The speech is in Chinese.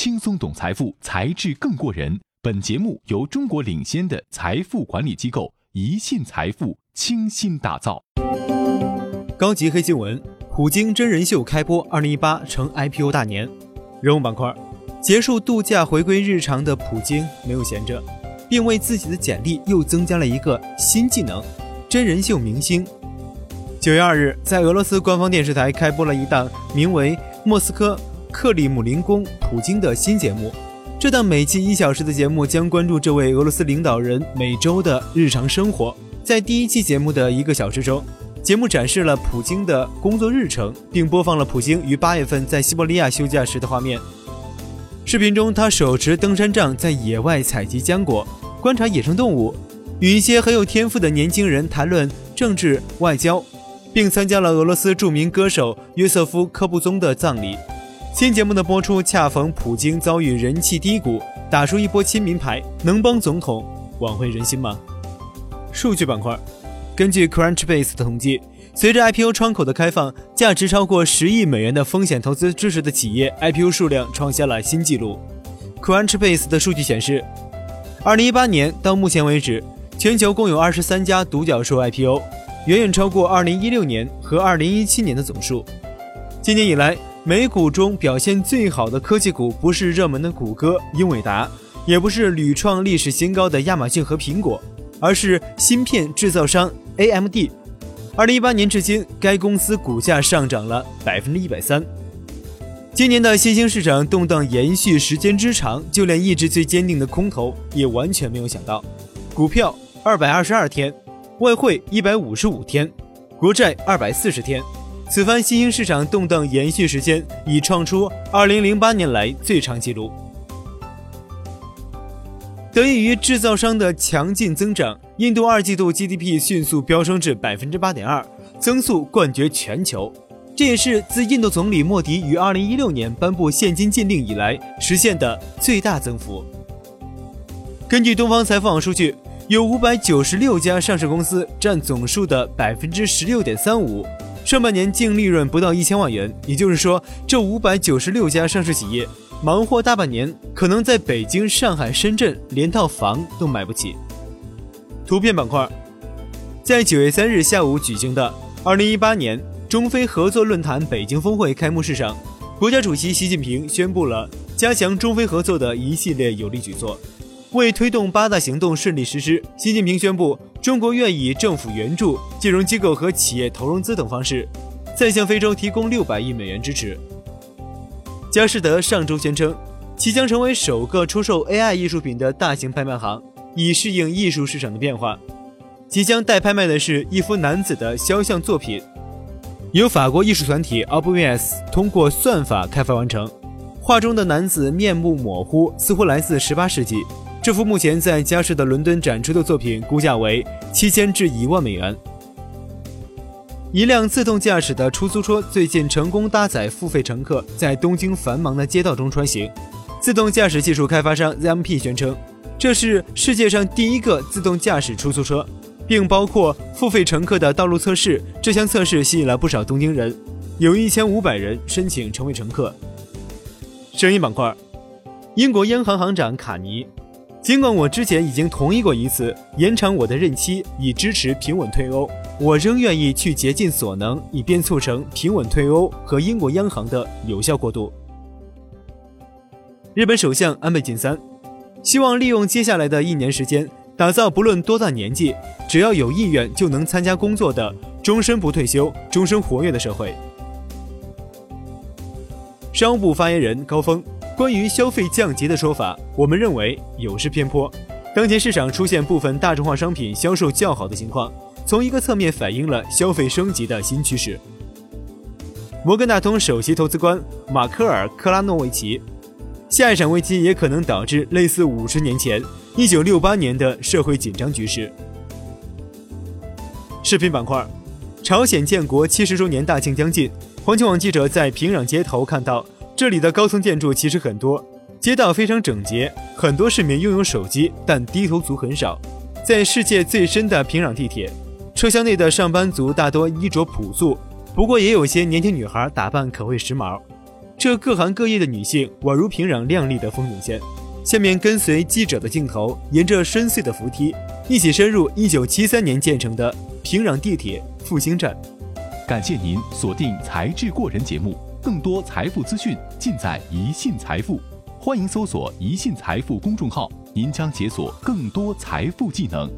轻松懂财富，才智更过人。本节目由中国领先的财富管理机构宜信财富倾心打造。高级黑新闻：普京真人秀开播，二零一八成 IPO 大年。人物板块：结束度假回归日常的普京没有闲着，并为自己的简历又增加了一个新技能——真人秀明星。九月二日，在俄罗斯官方电视台开播了一档名为《莫斯科克里姆林宫普京》的新节目。这档每期一小时的节目将关注这位俄罗斯领导人每周的日常生活。在第一期节目的一个小时中，节目展示了普京的工作日程，并播放了普京于八月份在西伯利亚休假时的画面。视频中，他手持登山杖在野外采集浆果，观察野生动物，与一些很有天赋的年轻人谈论政治外交。并参加了俄罗斯著名歌手约瑟夫·科布宗的葬礼。新节目的播出恰逢普京遭遇人气低谷，打出一波亲民牌，能帮总统挽回人心吗？数据板块，根据 Crunchbase 的统计，随着 IPO 窗口的开放，价值超过十亿美元的风险投资支持的企业 IPO 数量创下了新纪录。Crunchbase 的数据显示，二零一八年到目前为止，全球共有二十三家独角兽 IPO。远远超过2016年和2017年的总数。今年以来，美股中表现最好的科技股不是热门的谷歌、英伟达，也不是屡创历史新高的亚马逊和苹果，而是芯片制造商 AMD。2018年至今，该公司股价上涨了百分之一百三。今年的新兴市场动荡延续时间之长，就连意志最坚定的空头也完全没有想到，股票二百二十二天。外汇一百五十五天，国债二百四十天，此番新兴市场动荡延续时间已创出二零零八年来最长纪录。得益于制造商的强劲增长，印度二季度 GDP 迅速飙升至百分之八点二，增速冠绝全球。这也是自印度总理莫迪于二零一六年颁布现金禁令以来实现的最大增幅。根据东方财富网数据。有五百九十六家上市公司，占总数的百分之十六点三五。上半年净利润不到一千万元，也就是说，这五百九十六家上市企业忙活大半年，可能在北京、上海、深圳连套房都买不起。图片板块，在九月三日下午举行的二零一八年中非合作论坛北京峰会开幕式上，国家主席习近平宣布了加强中非合作的一系列有力举措。为推动八大行动顺利实施，习近平宣布，中国愿以政府援助、金融机构和企业投融资等方式，再向非洲提供六百亿美元支持。佳士得上周宣称，其将成为首个出售 AI 艺术品的大型拍卖行，以适应艺术市场的变化。即将待拍卖的是一幅男子的肖像作品，由法国艺术团体 Obvious 通过算法开发完成。画中的男子面目模糊，似乎来自十八世纪。这幅目前在佳士得伦敦展出的作品估价为七千至一万美元。一辆自动驾驶的出租车最近成功搭载付费乘客，在东京繁忙的街道中穿行。自动驾驶技术开发商 ZMP 宣称，这是世界上第一个自动驾驶出租车，并包括付费乘客的道路测试。这项测试吸引了不少东京人，有一千五百人申请成为乘客。声音板块，英国央行行长卡尼。尽管我之前已经同意过一次延长我的任期，以支持平稳退欧，我仍愿意去竭尽所能，以便促成平稳退欧和英国央行的有效过渡。日本首相安倍晋三希望利用接下来的一年时间，打造不论多大年纪，只要有意愿就能参加工作的终身不退休、终身活跃的社会。商务部发言人高峰。关于消费降级的说法，我们认为有失偏颇。当前市场出现部分大众化商品销售较好的情况，从一个侧面反映了消费升级的新趋势。摩根大通首席投资官马科尔·克拉诺维奇，下一场危机也可能导致类似五十年前一九六八年的社会紧张局势。视频板块，朝鲜建国七十周年大庆将近，环球网记者在平壤街头看到。这里的高层建筑其实很多，街道非常整洁，很多市民拥有手机，但低头族很少。在世界最深的平壤地铁，车厢内的上班族大多衣着朴素，不过也有些年轻女孩打扮可谓时髦。这各行各业的女性宛如平壤亮丽的风景线。下面跟随记者的镜头，沿着深邃的扶梯，一起深入1973年建成的平壤地铁复兴站。感谢您锁定《财智过人》节目，更多财富资讯尽在宜信财富。欢迎搜索“宜信财富”公众号，您将解锁更多财富技能。